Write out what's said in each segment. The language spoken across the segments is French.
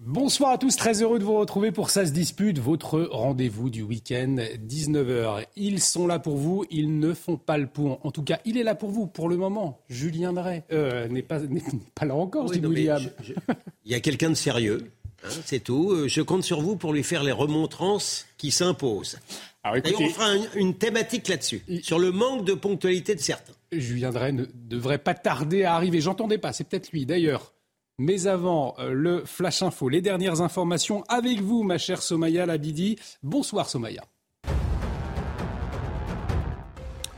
Bonsoir à tous, très heureux de vous retrouver pour Ça se dispute, votre rendez-vous du week-end, 19h. Ils sont là pour vous, ils ne font pas le pont. En tout cas, il est là pour vous pour le moment. Julien Drey euh, n'est pas, n'est pas là encore, Oui, non, mais William. je- je- Il y a quelqu'un de sérieux, hein, c'est tout. Euh, Je compte sur vous pour lui faire les remontrances qui s'imposent. Écoutez, on fera un- une thématique là-dessus, Il- sur le manque de ponctualité de certains. Julien Drey ne devrait pas tarder à arriver. J'entendais pas, c'est peut-être lui d'ailleurs. Mais avant euh, le Flash Info, les dernières informations avec vous, ma chère Somaya Labidi. Bonsoir Somaya.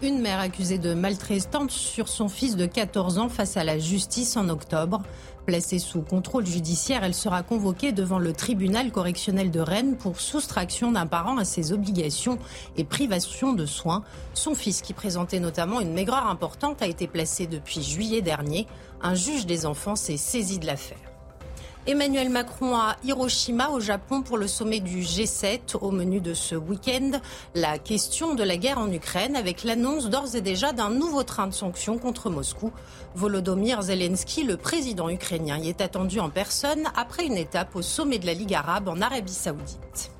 Une mère accusée de maltraitance sur son fils de 14 ans face à la justice en octobre. Placée sous contrôle judiciaire, elle sera convoquée devant le tribunal correctionnel de Rennes pour soustraction d'un parent à ses obligations et privation de soins. Son fils, qui présentait notamment une maigreur importante, a été placé depuis juillet dernier. Un juge des enfants s'est saisi de l'affaire. Emmanuel Macron à Hiroshima au Japon pour le sommet du G7 au menu de ce week-end. La question de la guerre en Ukraine avec l'annonce d'ores et déjà d'un nouveau train de sanctions contre Moscou. Volodymyr Zelensky, le président ukrainien, y est attendu en personne après une étape au sommet de la Ligue arabe en Arabie saoudite.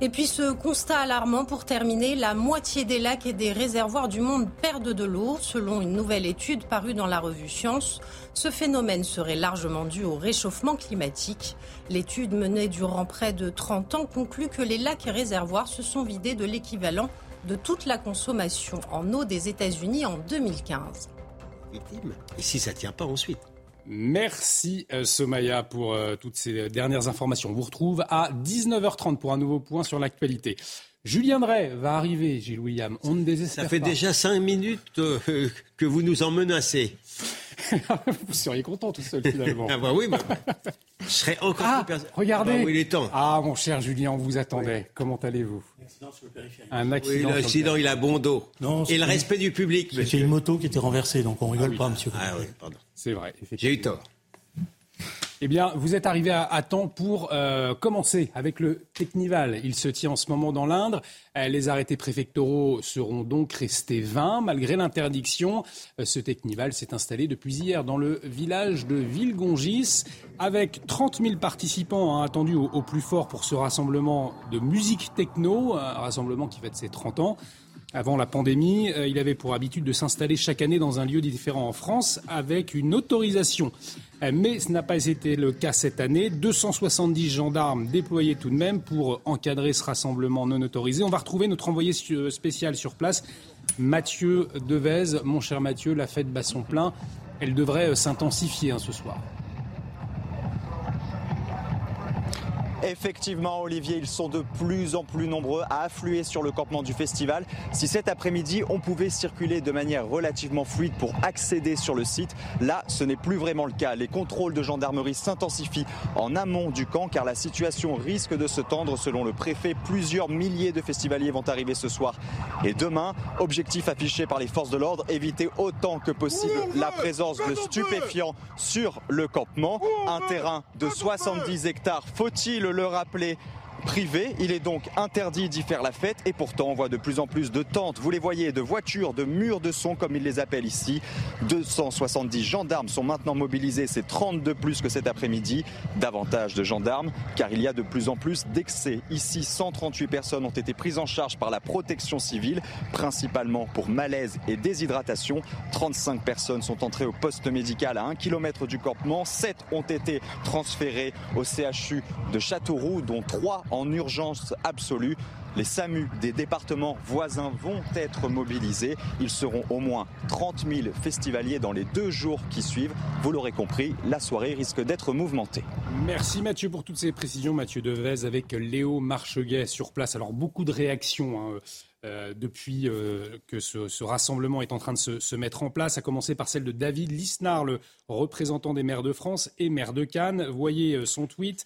Et puis ce constat alarmant pour terminer, la moitié des lacs et des réservoirs du monde perdent de l'eau, selon une nouvelle étude parue dans la revue Science. Ce phénomène serait largement dû au réchauffement climatique. L'étude menée durant près de 30 ans conclut que les lacs et réservoirs se sont vidés de l'équivalent de toute la consommation en eau des États-Unis en 2015. Victime. Et si ça tient pas ensuite? Merci euh, Somaya pour euh, toutes ces dernières informations. On vous retrouve à 19h30 pour un nouveau point sur l'actualité. Julien Drey va arriver, Gilles William. On ne désespère Ça fait pas. déjà cinq minutes euh, que vous nous en menacez. Vous seriez content tout seul finalement. Ah bah oui, bah, je serais encore Ah, plus perso- regardez. Ah bah oui, il est temps. Ah, mon cher Julien, on vous attendait. Comment allez-vous? Un accident. Oui, sur le l'accident, il a bon dos. Non, Et le respect du public, C'était une moto qui était renversée, donc on rigole pas, monsieur. Ah oui, pardon. C'est vrai, effectivement. J'ai eu tort. Eh bien, vous êtes arrivé à, temps pour euh, commencer avec le Technival. Il se tient en ce moment dans l'Indre. Euh, les arrêtés préfectoraux seront donc restés vains malgré l'interdiction. Euh, ce Technival s'est installé depuis hier dans le village de Villegongis avec 30 000 participants hein, attendus au, au plus fort pour ce rassemblement de musique techno, un rassemblement qui fête ses 30 ans. Avant la pandémie, euh, il avait pour habitude de s'installer chaque année dans un lieu différent en France avec une autorisation. Euh, Mais ce n'a pas été le cas cette année. 270 gendarmes déployés tout de même pour encadrer ce rassemblement non autorisé. On va retrouver notre envoyé su- spécial sur place, Mathieu Devez. Mon cher Mathieu, la fête bat son plein. Elle devrait euh, s'intensifier hein, ce soir. Effectivement, Olivier, ils sont de plus en plus nombreux à affluer sur le campement du festival. Si cet après-midi, on pouvait circuler de manière relativement fluide pour accéder sur le site, là, ce n'est plus vraiment le cas. Les contrôles de gendarmerie s'intensifient en amont du camp car la situation risque de se tendre selon le préfet. Plusieurs milliers de festivaliers vont arriver ce soir et demain. Objectif affiché par les forces de l'ordre, éviter autant que possible la présence de stupéfiants sur le campement. Un terrain de 70 hectares, faut-il le rappeler privé. Il est donc interdit d'y faire la fête et pourtant on voit de plus en plus de tentes, vous les voyez, de voitures, de murs de son comme ils les appellent ici. 270 gendarmes sont maintenant mobilisés, c'est 30 de plus que cet après-midi. Davantage de gendarmes car il y a de plus en plus d'excès. Ici, 138 personnes ont été prises en charge par la protection civile, principalement pour malaise et déshydratation. 35 personnes sont entrées au poste médical à 1 km du campement. 7 ont été transférées au CHU de Châteauroux, dont 3 en urgence absolue. Les SAMU des départements voisins vont être mobilisés. Ils seront au moins 30 000 festivaliers dans les deux jours qui suivent. Vous l'aurez compris, la soirée risque d'être mouvementée. Merci Mathieu pour toutes ces précisions. Mathieu Devez avec Léo Marcheguet sur place. Alors beaucoup de réactions hein, euh, depuis que ce, rassemblement est en train de se, mettre en place, à commencer par celle de David Lisnard, le représentant des maires de France et maire de Cannes. Voyez son tweet.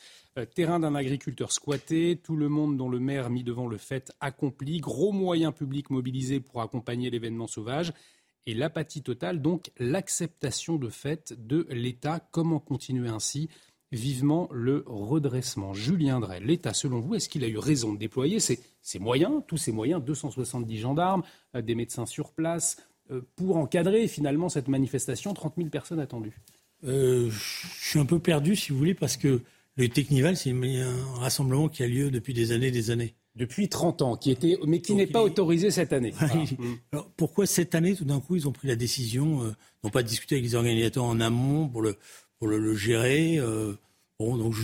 Terrain d'un agriculteur squatté, tout le monde dont le maire mis devant le fait accompli, gros moyens publics mobilisés pour accompagner l'événement sauvage et l'apathie totale, donc l'acceptation de fait de l'État. Comment continuer ainsi Vivement le redressement? Julien Drey, l'État, selon vous, est-ce qu'il a eu raison de déployer ces, moyens, tous ces moyens, 270 gendarmes, euh, des médecins sur place, euh, pour encadrer finalement cette manifestation, 30 000 personnes attendues? Euh, Je suis un peu perdu, si vous voulez, parce que le Technival, c'est un rassemblement qui a lieu depuis des années et des années depuis 30 ans, qui était, mais qui n'est pas autorisé cette année. Alors, pourquoi cette année, tout d'un coup, ils ont pris la décision, euh, n'ont pas discuté avec les organisateurs en amont pour le, pour le, gérer euh, Bon, donc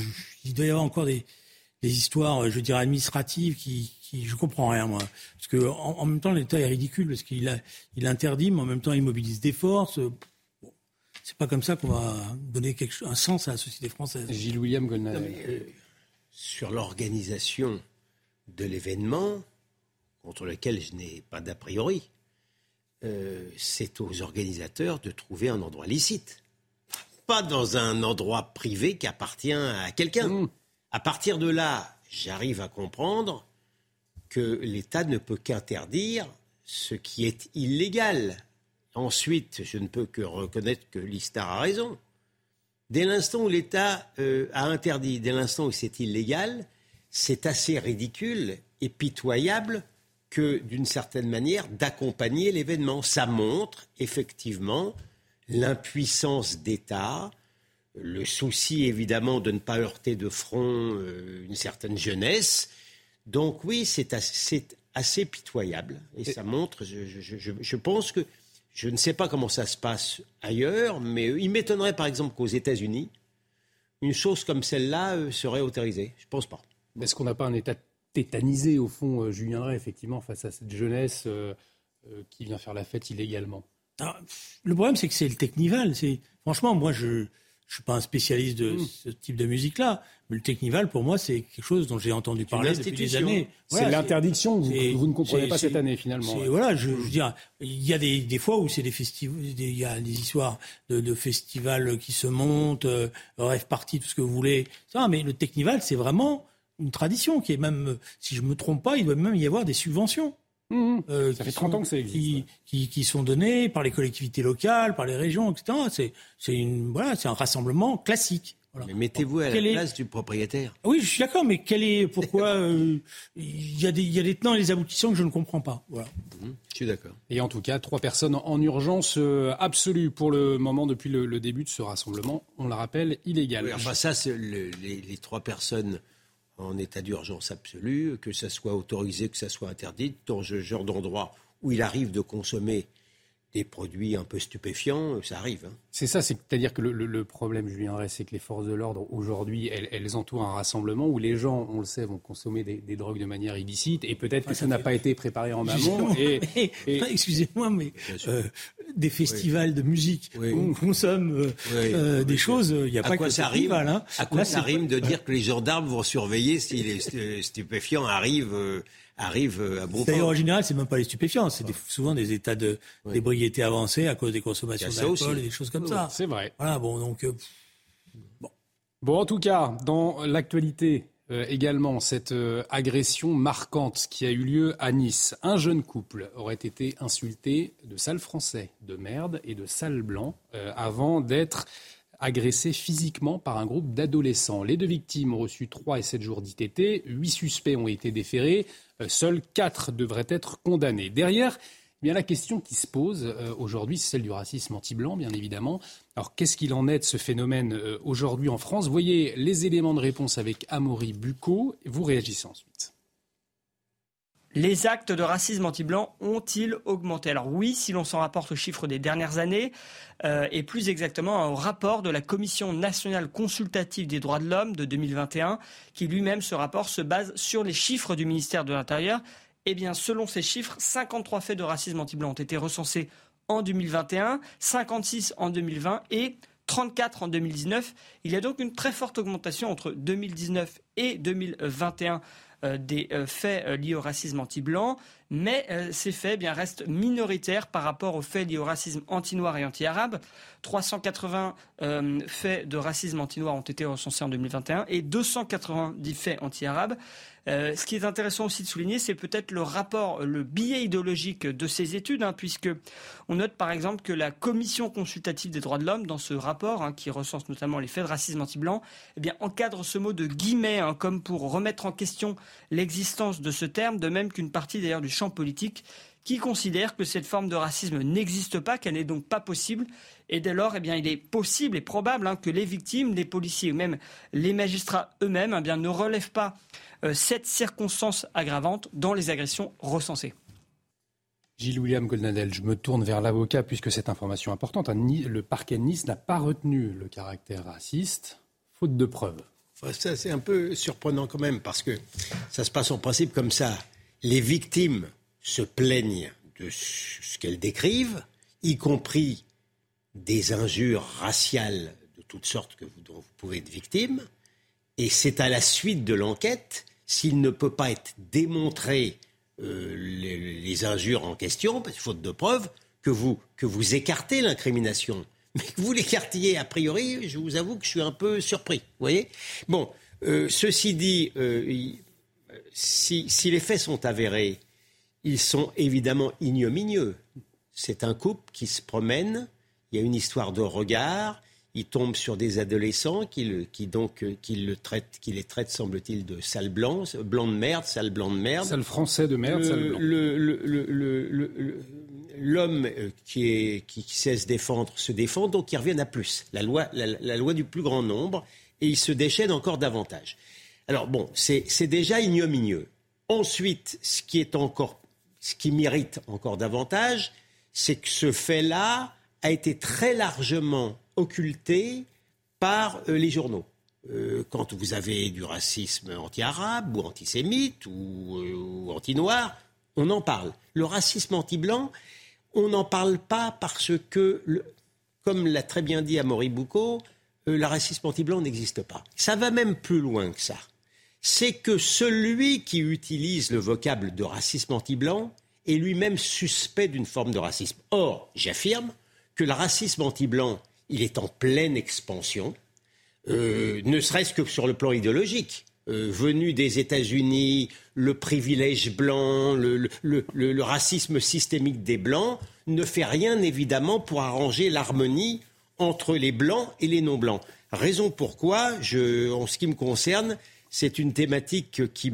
il doit y avoir encore des, des histoires, je dirais, administratives qui, qui je comprends rien, moi. Parce que en, même temps, l'État est ridicule parce qu'il il interdit, mais en même temps, il mobilise des forces. C'est pas comme ça qu'on va donner quelque, un sens à la société française. Gilles William Goldman. Euh, sur l'organisation de l'événement, contre lequel je n'ai pas d'a priori, euh, c'est aux organisateurs de trouver un endroit licite. Pas dans un endroit privé qui appartient à quelqu'un. Mmh. À partir de là, j'arrive à comprendre que l'État ne peut qu'interdire ce qui est illégal. Ensuite, je ne peux que reconnaître que l'Istar a raison. Dès l'instant où l'État euh, a interdit, dès l'instant où c'est illégal, c'est assez ridicule et pitoyable que, d'une certaine manière, d'accompagner l'événement. Ça montre effectivement l'impuissance d'État, le souci évidemment de ne pas heurter de front euh, une certaine jeunesse. Donc oui, c'est assez, pitoyable et ça montre, je, pense que, je ne sais pas comment ça se passe ailleurs, mais il m'étonnerait par exemple qu'aux États-Unis, une chose comme celle-là euh, serait autorisée. Je ne pense pas. Est-ce qu'on n'a pas un État tétanisé, au fond, euh, Julien Drey, effectivement, face à cette jeunesse euh, euh, qui vient faire la fête illégalement? Ah, Le problème, c'est que c'est le Technival. Franchement, moi, je je suis pas un spécialiste de hmm. ce type de musique-là, mais le Technival, pour moi, c'est quelque chose dont j'ai entendu parler depuis des années. c'est l'interdiction que vous, ne comprenez pas cette année, finalement. Voilà, je, veux dire, il y a des, des fois où c'est des festivals, il y a des histoires de, de festivals qui se montent, euh, rêve party, tout ce que vous voulez. Ça, mais le Technival, c'est vraiment une tradition qui est même, si je me trompe pas, il doit même y avoir des subventions. Mmh, mmh. Euh, ça fait 30 ans que ça existe. Qui, qui, sont données par les collectivités locales, par les régions, etc. C'est, voilà, un rassemblement classique. Mais mettez-vous à la place du propriétaire. Oui, je suis d'accord, mais quel est, pourquoi euh, il y, a des, y a des tenants et des aboutissants que je ne comprends pas. Voilà. Mmh, je suis d'accord. Et en tout cas, trois personnes en urgence euh, absolue pour le moment depuis le, début de ce rassemblement. On le rappelle, illégal. enfin, ça, les, trois personnes en état d'urgence absolue, que ça soit autorisé, que ça soit interdit, dans ce genre d'endroit où il arrive de consommer des produits un peu stupéfiants, euh, ça arrive. Hein. C'est ça, c'est-à-dire que le, problème, Julien Rey, c'est que les forces de l'ordre, aujourd'hui, elles, entourent un rassemblement où les gens, on le sait, vont consommer des, drogues de manière illicite, et peut-être que ça n'a pas été préparé en amont. Et, Excusez-moi, mais euh, des festivals de musique où on consomme euh, des choses, il n'y a pas quoi que ça arrive. Hein. À quoi ça rime de dire que les gendarmes vont surveiller si les stupéfiants arrivent arrive euh, à bon D'ailleurs, en général, c'est même pas les stupéfiants, c'est souvent des états de d'ébriété avancée à cause des consommations d'alcool et des choses comme ça. C'est vrai. Voilà, bon, donc. Euh, bon. bon, en tout cas, dans l'actualité, euh, également cette agression marquante qui a eu lieu à Nice. Un jeune couple aurait été insulté de sale français, de merde et de sale blanc avant d'être agressé physiquement par un groupe d'adolescents. Les deux victimes ont reçu 3 et 7 jours d'ITT, 8 suspects ont été déférés, euh, seuls 4 devraient être condamnés. Derrière, eh la question qui se pose euh, aujourd'hui, c'est celle du racisme anti-blanc, bien évidemment. Alors, qu'est-ce qu'il en est de ce phénomène euh, aujourd'hui en France? Voyez les éléments de réponse avec Amaury Bucco. Vous réagissez ensuite. Les actes de racisme anti-blanc ont-ils augmenté? Alors oui, si l'on s'en rapporte aux chiffres des dernières années, euh, et plus exactement au rapport de la Commission nationale consultative des droits de l'homme de 2021, qui lui-même, ce rapport, se base sur les chiffres du ministère de l'Intérieur. Eh bien, selon ces chiffres, 53 faits de racisme anti-blanc ont été recensés en 2021, 56 en 2020 et 34 en 2019. Il y a donc une très forte augmentation entre 2019 et 2021 euh, des euh, faits euh, liés au racisme anti-blanc. mais euh, ces faits eh bien, restent minoritaires par rapport aux faits liés au racisme anti-noir et anti-arabe. 380 euh, faits de racisme anti-noir ont été recensés en 2021 et 290 faits anti-arabes. Euh, ce qui est intéressant aussi de souligner, c'est peut-être le rapport, le biais idéologique de ces études, hein, puisque on note par exemple que la Commission consultative des droits de l'homme, dans ce rapport, hein, qui recense notamment les faits de racisme anti-blanc, eh bien encadre ce mot de guillemets, hein, comme pour remettre en question l'existence de ce terme, de même qu'une partie d'ailleurs du champ politique qui considère que cette forme de racisme n'existe pas, qu'elle n'est donc pas possible. Et dès lors, eh bien, il est possible et probable hein, que les victimes, les policiers ou même les magistrats eux-mêmes eh bien, ne relèvent pas euh, cette circonstance aggravante dans les agressions recensées. Gilles William Goldnadel, je me tourne vers l'avocat puisque cette information importante. Le parquet de Nice n'a pas retenu le caractère raciste, faute de preuves. Ça, c'est un peu surprenant quand même parce que ça se passe en principe comme ça. Les victimes se plaignent de ce qu'elles décrivent, y compris des injures raciales de toutes sortes que vous, dont vous pouvez être victime. Et c'est à la suite de l'enquête, s'il ne peut pas être démontré euh, les, injures en question, faute de preuves, que vous, que vous écartez l'incrimination. Mais que vous l'écartiez a priori, je vous avoue que je suis un peu surpris. Voyez? Bon, euh, ceci dit, euh, si, si, les faits sont avérés, ils sont évidemment ignominieux. C'est un couple qui se promène, il y a une histoire de regard, il tombe sur des adolescents qui, qui donc euh, qui le traitent, qui les traitent semble-t-il de sale blanc, blanc de merde, sale blanc de merde. Sale français de merde, sale blanc. L'homme euh, qui, qui, sait se défendre se défend, donc il revient à plus. La loi, la, loi du plus grand nombre, et il se déchaîne encore davantage. Alors bon, c'est déjà ignominieux. Ensuite, ce qui est encore ce qui mérite encore davantage, c'est que ce fait-là a été très largement occulté par euh, les journaux. Euh, quand vous avez du racisme anti-arabe ou antisémite ou, euh, ou anti-noir, on en parle. Le racisme anti-blanc, on n'en parle pas parce que, comme l'a très bien dit Amaury Boucault, le racisme anti-blanc n'existe pas. Ça va même plus loin que ça c'est que celui qui utilise le vocable de racisme anti-blanc est lui-même suspect d'une forme de racisme. Or, j'affirme que le racisme anti-blanc, il est en pleine expansion, euh, ne serait-ce que sur le plan idéologique. Euh, venu des États-Unis, le privilège blanc, le, racisme systémique des blancs ne fait rien évidemment pour arranger l'harmonie entre les blancs et les non-blancs. Raison pourquoi, en ce qui me concerne, c'est une thématique qui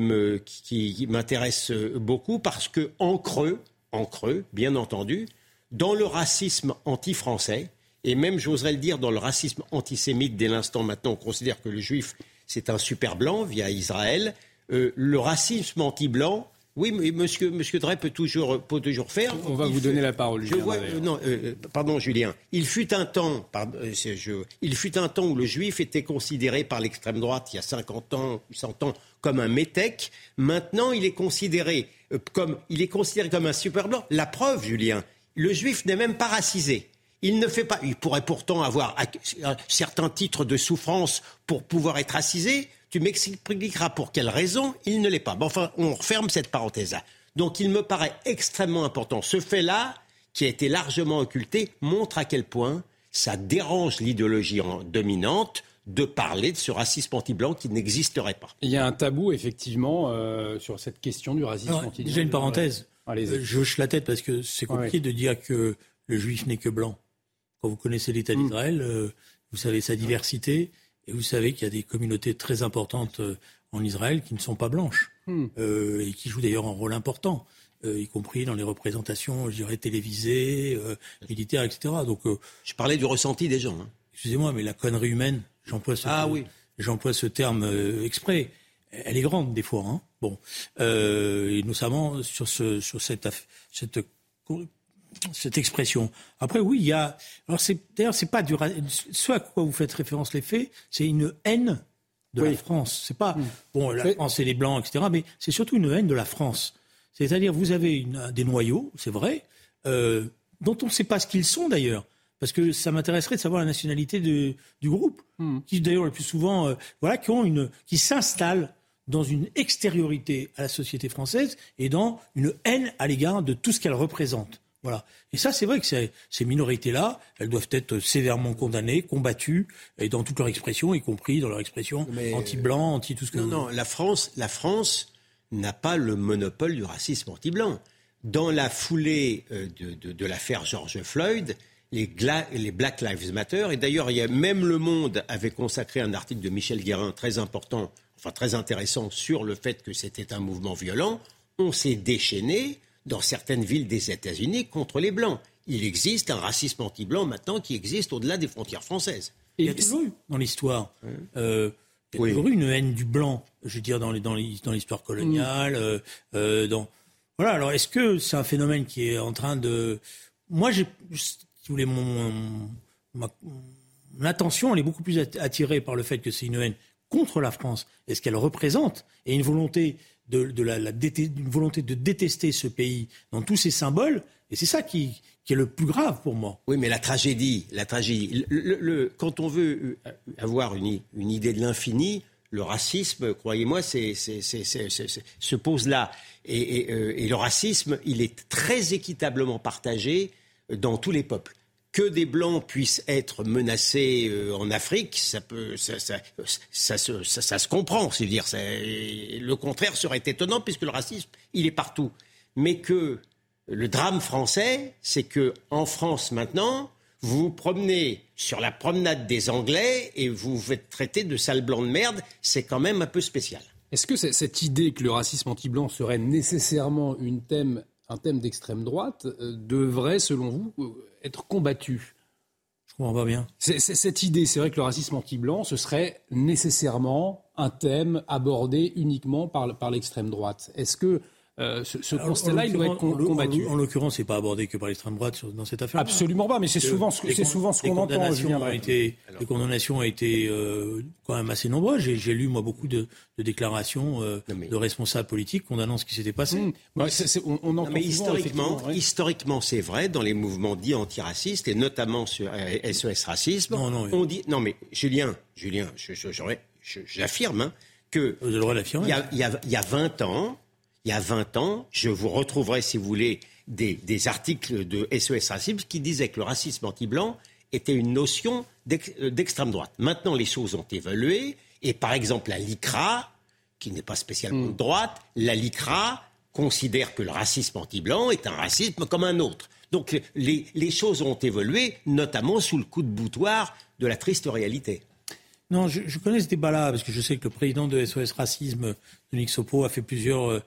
m'intéresse beaucoup parce que en creux, en creux, bien entendu, dans le racisme anti-français, et même j'oserais le dire dans le racisme antisémite, dès l'instant maintenant on considère que le juif c'est un super blanc via Israël, euh, le racisme anti-blanc oui, mais monsieur, monsieur Drey peut toujours, peut toujours faire. On va vous donner la parole, Julien. Euh, non, euh, euh, pardon, Julien. Il fut un temps, il fut un temps où le juif était considéré par l'extrême droite, il y a 50 ans, 100 ans, comme un métèque. Maintenant, il est considéré comme, il est considéré comme un super blanc. La preuve, Julien, le juif n'est même pas racisé. Il ne fait pas. Il pourrait pourtant avoir certains titres de souffrance pour pouvoir être racisé tu m'expliqueras pour quelle raison il ne l'est pas. Bon, enfin, on referme cette parenthèse-là. Donc il me paraît extrêmement important. Ce fait-là, qui a été largement occulté, montre à quel point ça dérange l'idéologie dominante de parler de ce racisme anti-blanc qui n'existerait pas. Il y a un tabou, effectivement, euh, sur cette question du racisme anti-blanc. Déjà une parenthèse. Euh, je hoche la tête parce que c'est compliqué de dire que le juif n'est que blanc. Quand vous connaissez l'État hmm. d'Israël, euh, vous savez sa diversité. Et vous savez qu'il y a des communautés très importantes euh, en Israël qui ne sont pas blanches hmm. euh, et qui jouent d'ailleurs un rôle important, euh, y compris dans les représentations, je dirais, télévisées, militaires, etc. Donc, je parlais du ressenti des gens. Hein. Excusez-moi, mais la connerie humaine, j'emploie ce, ah, oui. j'emploie ce terme exprès. Elle est grande des fois. Hein. Bon, et notamment sur, ce, sur cette, cette cette expression. Après, oui, il y a. Alors, c'est, d'ailleurs, c'est pas du. Ce à quoi vous faites référence, les faits, c'est une haine de la France. C'est pas. Bon, la France et les Blancs, etc., mais c'est surtout une haine de la France. C'est-à-dire, vous avez une, des noyaux, c'est vrai, euh, dont on ne sait pas ce qu'ils sont d'ailleurs. Parce que ça m'intéresserait de savoir la nationalité de, du groupe, mm. qui d'ailleurs le plus souvent, euh, voilà, qui ont une, qui s'installent dans une extériorité à la société française et dans une haine à l'égard de tout ce qu'elle représente. Voilà. Et ça, c'est vrai que ces, ces minorités-là, elles doivent être sévèrement condamnées, combattues, et dans toute leur expression, y compris dans leur expression anti-blanc, anti tout ce que Non, non, la France, la France n'a pas le monopole du racisme anti-blanc. Dans la foulée euh, de, de- de l'affaire George Floyd, les, les Black Lives Matter, et d'ailleurs, il y a même Le Monde avait consacré un article de Michel Guérin très important, enfin très intéressant, sur le fait que c'était un mouvement violent. On s'est déchaîné dans certaines villes des États-Unis contre les Blancs. Il existe un racisme anti-blanc maintenant qui existe au-delà des frontières françaises. Il y a toujours eu dans l'histoire. euh, il y a Oui. toujours eu une haine du blanc, je veux dire, dans les- dans les- dans l'histoire coloniale. euh, euh, dans... Voilà, alors est-ce que c'est un phénomène qui est en train de. Moi, j'ai. Si vous voulez, mon, ma- mon attention, elle est beaucoup plus att- attirée par le fait que c'est une haine contre la France et ce qu'elle représente, et une volonté de, la, volonté de détester ce pays dans tous ses symboles. Et c'est ça qui, qui est le plus grave pour moi. Oui, mais la tragédie, la tragédie. Le- quand on veut euh, avoir une, une idée de l'infini, le racisme, croyez-moi, se pose là. Et, et, euh, et le racisme, il est très équitablement partagé dans tous les peuples. Que des blancs puissent être menacés euh, en Afrique, ça peut, ça, se- comprend. C'est dire, le contraire serait étonnant puisque le racisme, il est partout. Mais que le drame français, c'est que en France maintenant, vous vous promenez sur la promenade des Anglais et vous vous faites traiter de sale blanc de merde. C'est quand même un peu spécial. Est-ce que cette idée que le racisme anti-blanc serait nécessairement une thème, un thème d'extrême droite euh, devrait, selon vous, euh, être combattue Je comprends pas bien. Cette idée, c'est vrai que le racisme anti-blanc, ce serait nécessairement un thème abordé uniquement par, par l'extrême droite. Est-ce que euh, ce, constat-là, en il doit être combattu En, en l'occurrence, c'est pas abordé que par l'extrême droite sur- dans cette affaire. Absolument pas, mais c'est souvent ce, c'est souvent ce qu'on entend. été, les condamnations ont été euh, quand même assez nombreuses. J'ai, j'ai lu moi beaucoup de, de déclarations euh, mais- de responsables politiques condamnant ce qui s'était passé. Mmh. On, on entend Non, mais souvent, historiquement, ouais. historiquement, c'est vrai dans les mouvements dits antiracistes et notamment sur euh, SOS Racisme. Non, non, oui. on dit non, mais Julien, Julien, je- je- j'aurais- je- j'affirme hein, que Vous avez le droit de l'affirmer. il y, a, il y a- il y a 20 ans, il y a 20 ans, je vous retrouverai, si vous voulez, des, des articles de SOS Racisme qui disaient que le racisme anti-blanc était une notion euh, d'extrême droite. Maintenant, les choses ont évolué, et par exemple, la LICRA, qui n'est pas spécialement de droite, la LICRA considère que le racisme anti-blanc est un racisme comme un autre. Donc les, les choses ont évolué, notamment sous le coup de boutoir de la triste réalité. Non, je, je connais ce débat-là parce que je sais que le président de SOS Racisme, Denis Sopo, a fait plusieurs euh,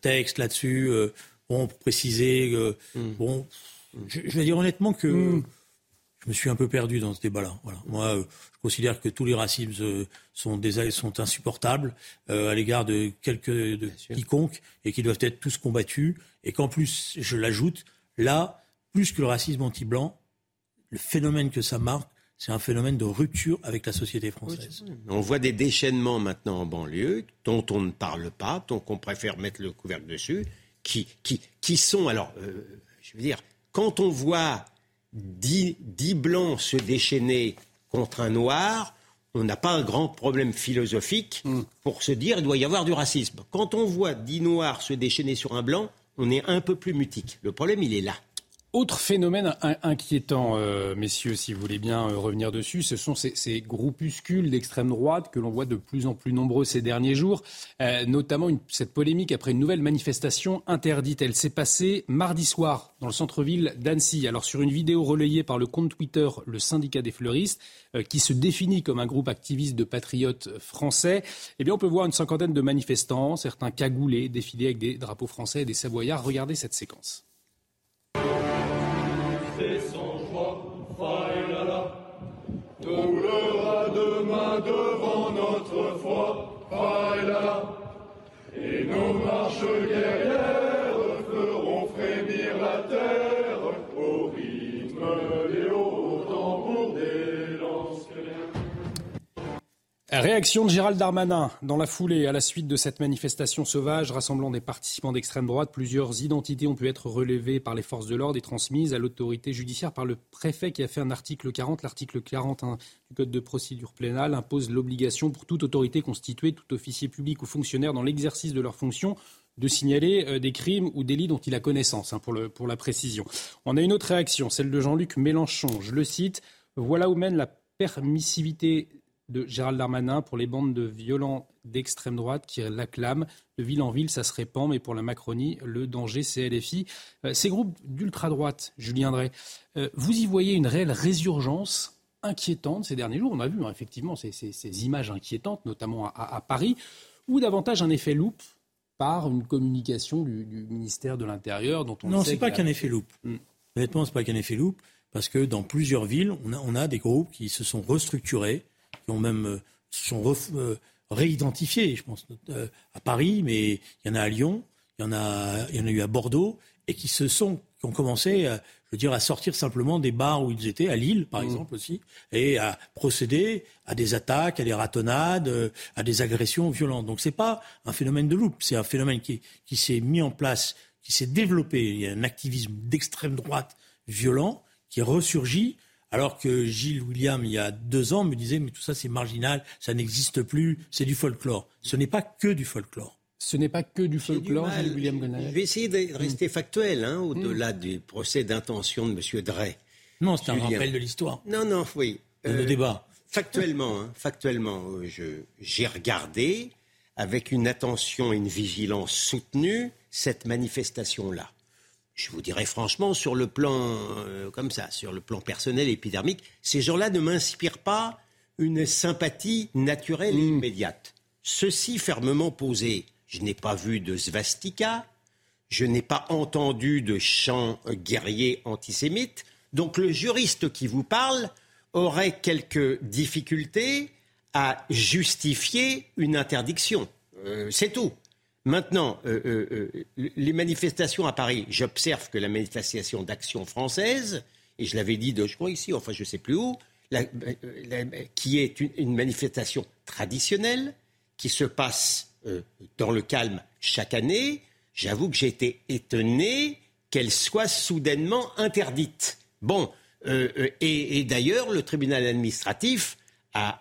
textes là-dessus. euh, bon, pour préciser, euh, bon, je, je vais dire honnêtement que je me suis un peu perdu dans ce débat-là. Voilà. Moi, euh, je considère que tous les racismes euh, sont, des, sont insupportables euh, à l'égard de quiconque et qui doivent être tous combattus. Et qu'en plus, je l'ajoute, là, plus que le racisme anti-blanc, le phénomène que ça marque, c'est un phénomène de rupture avec la société française. On voit des déchaînements maintenant en banlieue dont on ne parle pas, dont on préfère mettre le couvercle dessus, qui, qui, qui sont, alors, euh, je veux dire, quand on voit dix, dix blancs se déchaîner contre un noir, on n'a pas un grand problème philosophique pour se dire il doit y avoir du racisme. Quand on voit dix noirs se déchaîner sur un blanc, on est un peu plus mutique. Le problème, il est là. Autre phénomène in- inquiétant, euh, messieurs, si vous voulez bien euh, revenir dessus, ce sont ces, groupuscules d'extrême droite que l'on voit de plus en plus nombreux ces derniers jours, euh, notamment cette polémique après une nouvelle manifestation interdite. Elle s'est passée mardi soir dans le centre-ville d'Annecy. Alors sur une vidéo relayée par le compte Twitter Le Syndicat des fleuristes, qui se définit comme un groupe activiste de patriotes français, eh bien on peut voir une cinquantaine de manifestants, certains cagoulés, défiler avec des drapeaux français et des savoyards. Regardez cette séquence et sans joie, faïlala. Doulera demain devant notre foi, faïlala. Et nos marches guerrières. Réaction de Gérald Darmanin dans la foulée à la suite de cette manifestation sauvage rassemblant des participants d'extrême droite. Plusieurs identités ont pu être relevées par les forces de l'ordre et transmises à l'autorité judiciaire par le préfet qui a fait un article 40. L'article 40 du Code de procédure pénale impose l'obligation pour toute autorité constituée, tout officier public ou fonctionnaire dans l'exercice de leurs fonctions de signaler euh, des crimes ou délits dont il a connaissance, hein, pour, pour la précision. On a une autre réaction, celle de Jean-Luc Mélenchon. Je le cite. Voilà où mène la permissivité de Gérald Darmanin pour les bandes de violents d'extrême droite qui l'acclament. De ville en ville, ça se répand, mais pour la Macronie, le danger, c'est LFI. Euh, ces groupes d'ultra-droite, Julien Drey, euh, vous y voyez une réelle résurgence inquiétante ces derniers jours? On a vu hein, effectivement ces, images inquiétantes, notamment à, Paris, ou davantage un effet loupe par une communication du, ministère de l'Intérieur dont on Non, c'est pas qu'un effet loupe. Hmm. Honnêtement, c'est pas qu'un effet loupe, parce que dans plusieurs villes, on a, on a des groupes qui se sont restructurés, qui ont même euh, sont euh, réidentifiés, je pense, euh, à Paris, mais il y en a à Lyon, il y en a, il y en a eu à Bordeaux, et qui se sont, qui ont commencé, je veux dire, à sortir simplement des bars où ils étaient, à Lille, par mmh. exemple aussi, et à procéder à des attaques, à des ratonnades, à des agressions violentes. Donc c'est pas un phénomène de loupe, c'est un phénomène qui, qui s'est mis en place, qui s'est développé. Il y a un activisme d'extrême droite violent qui ressurgit alors que Gilles William, il y a deux ans, me disait, mais tout ça c'est marginal, ça n'existe plus, c'est du folklore. Ce n'est pas que du folklore. Ce n'est pas que du folklore, Gilles William Je vais essayer de rester factuel, hein, au-delà hmm. du procès d'intention de M. Drey. Non, c'est un rappel de l'histoire. Non, non, oui. le euh, débat. Factuellement, hein, factuellement, euh, j'ai regardé avec une attention et une vigilance soutenue cette manifestation-là je vous dirais franchement, sur le plan euh, comme ça, sur le plan personnel et épidermique, ces gens-là ne m'inspirent pas une sympathie naturelle et hmm. immédiate. Ceci fermement posé, je n'ai pas vu de svastika, je n'ai pas entendu de chants guerriers antisémites, donc le juriste qui vous parle aurait quelques difficultés à justifier une interdiction. Euh, c'est tout. Maintenant, euh, euh, euh, les manifestations à Paris, j'observe que la manifestation d'action française, et je l'avais dit, de, je crois ici, enfin je ne sais plus où, qui est une, manifestation traditionnelle, qui se passe dans le calme chaque année, j'avoue que j'ai été étonné qu'elle soit soudainement interdite. Bon, et, d'ailleurs, le tribunal administratif a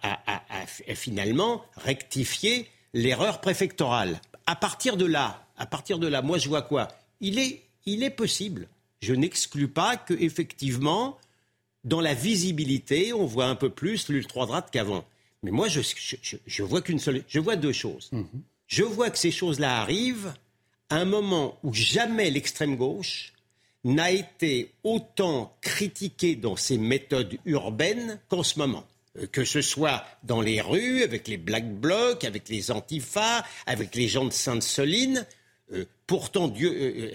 finalement rectifié l'erreur préfectorale à partir de là, à partir de là, moi je vois quoi? Il est, il est possible. Je n'exclus pas que effectivement, dans la visibilité, on voit un peu plus l'ultra-droite qu'avant. Mais moi, je, je, vois qu'une seule, je vois deux choses. Mhm. Je vois que ces choses-là arrivent à un moment où jamais l'extrême gauche n'a été autant critiquée dans ses méthodes urbaines qu'en ce moment. Euh, que ce soit dans les rues, avec les Black Blocs, avec les Antifas, avec les gens de Sainte-Soline. Euh, pourtant, euh,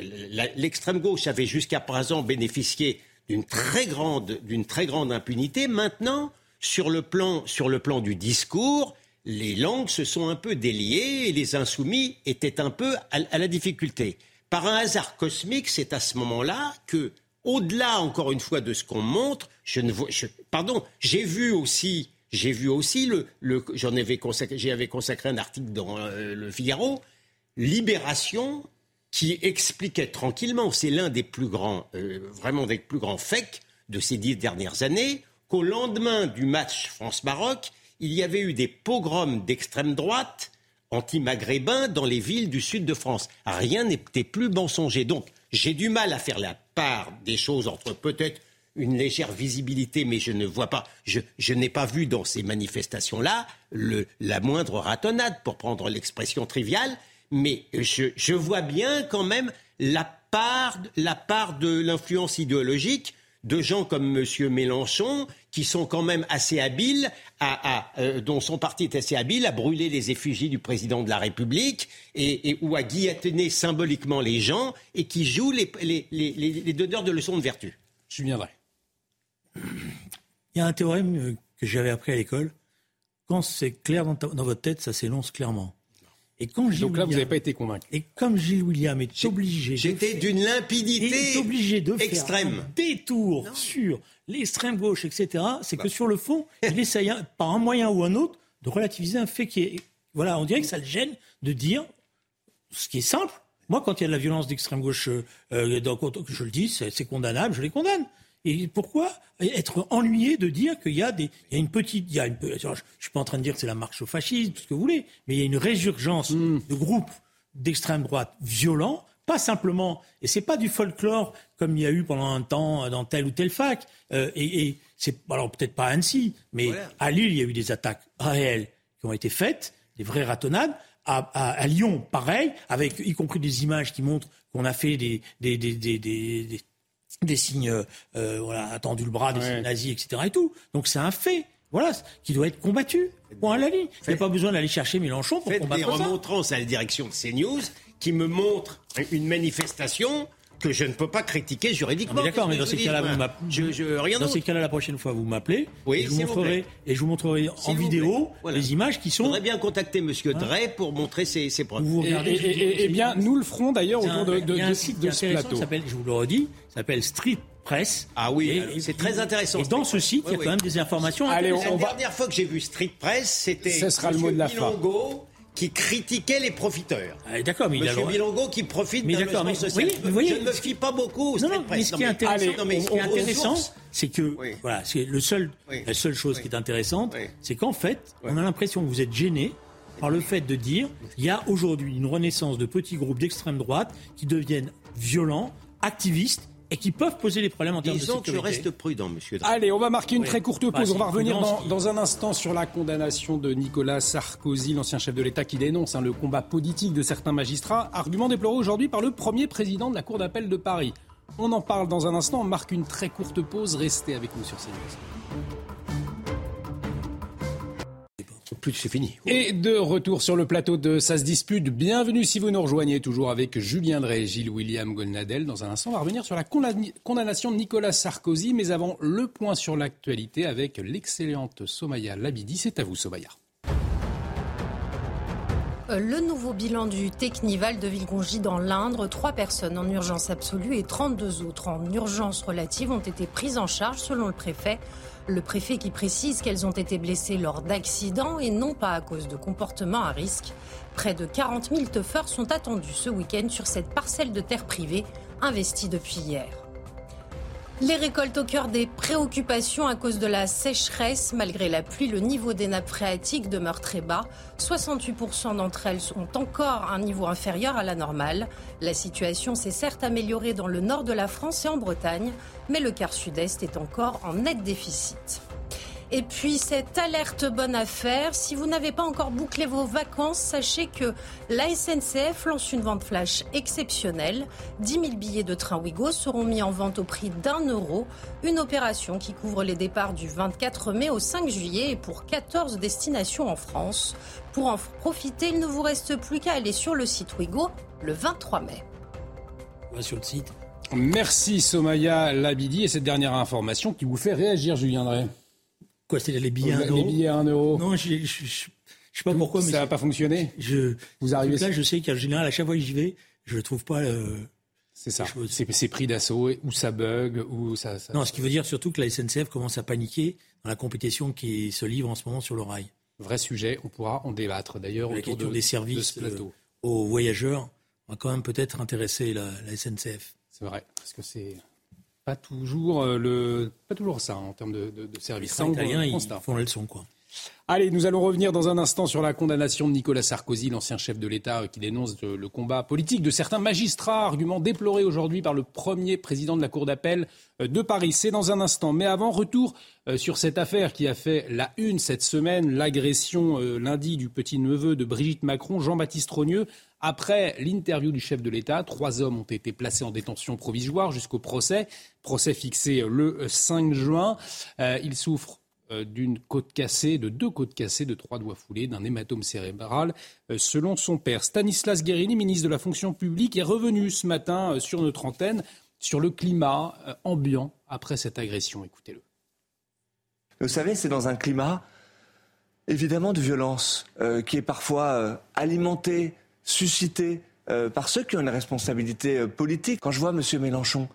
l'extrême gauche avait jusqu'à présent bénéficié d'une très grande, très grande impunité. Maintenant, sur le plan, sur le plan du discours, les langues se sont un peu déliées et les insoumis étaient un peu à la difficulté. Par un hasard cosmique, c'est à ce moment-là que au-delà, encore une fois, de ce qu'on montre, je ne vois, pardon, j'ai vu aussi, j'ai vu aussi le, j'en avais consacré, consacré un article dans euh, le Figaro, Libération, qui expliquait tranquillement, c'est l'un des plus grands, euh, vraiment des plus grands fakes de ces dix dernières années, qu'au lendemain du match France-Maroc, il y avait eu des pogroms d'extrême droite anti-maghrébins dans les villes du sud de France. Rien n'était plus mensonger. Donc, j'ai du mal à faire la part des choses entre peut-être une légère visibilité, mais je ne vois pas, je, n'ai pas vu dans ces manifestations-là la moindre ratonnade, pour prendre l'expression triviale, mais je, vois bien quand même la part, la part de l'influence idéologique de gens comme M. Mélenchon, qui sont quand même assez habiles, à, euh, dont son parti est assez habile à brûler les effigies du président de la République et, ou à guillotiner symboliquement les gens et qui jouent les, les, donneurs de leçons de vertu. Je viendrai. Il y a un théorème que j'avais appris à l'école. Quand c'est clair dans, dans votre tête, ça s'énonce clairement. Et quand Donc là, vous n'avez pas été convaincu. Et comme Gilles William est obligé. J'étais d'une limpidité est obligé de extrême. faire un détour sur l'extrême gauche, etc., c'est que bah. sur le fond, il essaye, par un moyen ou un autre, de relativiser un fait qui est. Voilà, on dirait que ça le gêne de dire ce qui est simple. Moi, quand il y a de la violence d'extrême gauche, euh, je le dis, c'est condamnable, je les condamne. Et pourquoi être ennuyé de dire qu'il y a des, il y a une petite, il y a une, je suis pas en train de dire que c'est la marche au fascisme, tout ce que vous voulez, mais il y a une résurgence mm. de groupes d'extrême droite violents, pas simplement, et c'est pas du folklore comme il y a eu pendant un temps dans telle ou telle fac, euh, et, et c'est, alors peut-être pas à Annecy, mais à Lille, il y a eu des attaques réelles qui ont été faites, des vraies ratonnades. À, à, Lyon, pareil, avec y compris des images qui montrent qu'on a fait des, des, des, des des signes, euh, voilà, attendu le bras, des signes nazis, etc. Et tout. Donc c'est un fait. Voilà, qui doit être combattu. Point à la ligne. Il n'y a pas besoin d'aller chercher Mélenchon pour combattre des remontrances à la direction de CNews qui me montrent une manifestation que je ne peux pas critiquer juridiquement. D'accord, mais dans ces cas-là, vous m'appelez. Dans ces cas-là, la prochaine fois, vous m'appelez. Oui, et je vous montrerai, et je vous montrerai en vidéo les images qui sont. Je voudrais bien contacter Monsieur hein Drey pour montrer ses, preuves. Vous regardez, et, eh bien, nous le ferons d'ailleurs autour de, de, un site de ce plateau. Je vous le redis, s'appelle Street Press. Ah oui, c'est très intéressant. Et dans ce site, il y a quand même des informations. Allez, on, La dernière fois que j'ai vu Street Press, c'était. Ce sera le mot de la fin qui critiquait les profiteurs. Ah, d'accord, mais Monsieur Bilongo qui profite d'un logement social. Oui, je ne me fie pas beaucoup. Non, non, mais ce qui est intéressant, c'est que voilà, c'est le seul, la seule chose qui est intéressante, c'est qu'en fait, on a l'impression que vous êtes gêné par le fait de dire il y a aujourd'hui une renaissance de petits groupes d'extrême droite qui deviennent violents, activistes et qui peuvent poser des problèmes en termes Disons de sécurité. que je reste prudent, monsieur. Allez, on va marquer une très courte pause. on va revenir dans, un instant sur la condamnation de Nicolas Sarkozy, l'ancien chef de l'État qui dénonce hein, le combat politique de certains magistrats. Argument déploré aujourd'hui par le premier président de la Cour d'appel de Paris. On en parle dans un instant. On marque une très courte pause. Restez avec nous sur CNews Et de retour sur le plateau de Ça se dispute. Bienvenue si vous nous rejoignez, toujours avec Julien Drey Gilles William Golnadel. Dans un instant, on va revenir sur la condamnation de Nicolas Sarkozy, mais avant, le point sur l'actualité avec l'excellente Somaya Labidi. C'est à vous, Somaya. Euh, le nouveau bilan du Technival de Villegongy dans l'Indre, trois personnes en urgence absolue et 32 autres en urgence relative ont été prises en charge selon le préfet. Le préfet qui précise qu'elles ont été blessées lors d'accidents et non pas à cause de comportements à risque. Près de 40 000 teufeurs sont attendus ce week-end sur cette parcelle de terre privée investie depuis hier. Les récoltes au cœur des préoccupations à cause de la sécheresse. Malgré la pluie, le niveau des nappes phréatiques demeure très bas. 68% d'entre elles sont encore un niveau inférieur à la normale. La situation s'est certes améliorée dans le nord de la France et en Bretagne, mais le quart sud-est est encore en net déficit. Et puis cette alerte bonne affaire, si vous n'avez pas encore bouclé vos vacances, sachez que la SNCF lance une vente flash exceptionnelle. 10 000 billets de train Ouigo seront mis en vente au prix d'un euro. Une opération qui couvre les départs du 24 mai au 5 juillet et pour 14 destinations en France. Pour en profiter, il ne vous reste plus qu'à aller sur le site Ouigo le 23 mai. sur le site. Merci Somaya Labidi et cette dernière information qui vous fait réagir Julien Drey. Quoi, c'est les billets à 1 euro Les billets à 1 euro Non, je ne sais pas pourquoi. Mais ça n'a pas fonctionné? je, Vous arrivez Là, je sais qu'en général, à chaque fois que j'y vais, je ne trouve pas. Euh, c'est ça. C'est pris d'assaut, ou ça bug, ou ça, Non, ce qui veut dire surtout que la SNCF commence à paniquer dans la compétition qui se livre en ce moment sur le rail. Vrai sujet, on pourra en débattre d'ailleurs autour de, des services euh, aux voyageurs. On va quand même peut-être intéresser la, la SNCF. C'est vrai, parce que c'est pas toujours, euh, le, pas toujours ça en termes de, de, de service. Les Italiens, ils font la leçon, quoi. Allez, nous allons revenir dans un instant sur la condamnation de Nicolas Sarkozy, l'ancien chef de l'État qui dénonce le combat politique de certains magistrats, argument déploré aujourd'hui par le premier président de la Cour d'appel euh, de Paris. C'est dans un instant. Mais avant, retour euh, sur cette affaire qui a fait la une cette semaine, l'agression lundi du petit-neveu de Brigitte Macron, Jean-Baptiste Rogneux, après l'interview du chef de l'État, trois hommes ont été placés en détention provisoire jusqu'au procès. Procès fixé le 5 juin. Euh, il souffre euh, d'une côte cassée, de deux côtes cassées, de trois doigts foulés, d'un hématome cérébral, euh, selon son père. Stanislas Guérini, ministre de la fonction publique, est revenu ce matin sur notre antenne sur le climat ambiant après cette agression. Écoutez-le. Vous savez, c'est dans un climat évidemment de violence qui est parfois alimenté suscité euh, par ceux qui ont une responsabilité euh, politique. Quand je vois M. Mélenchon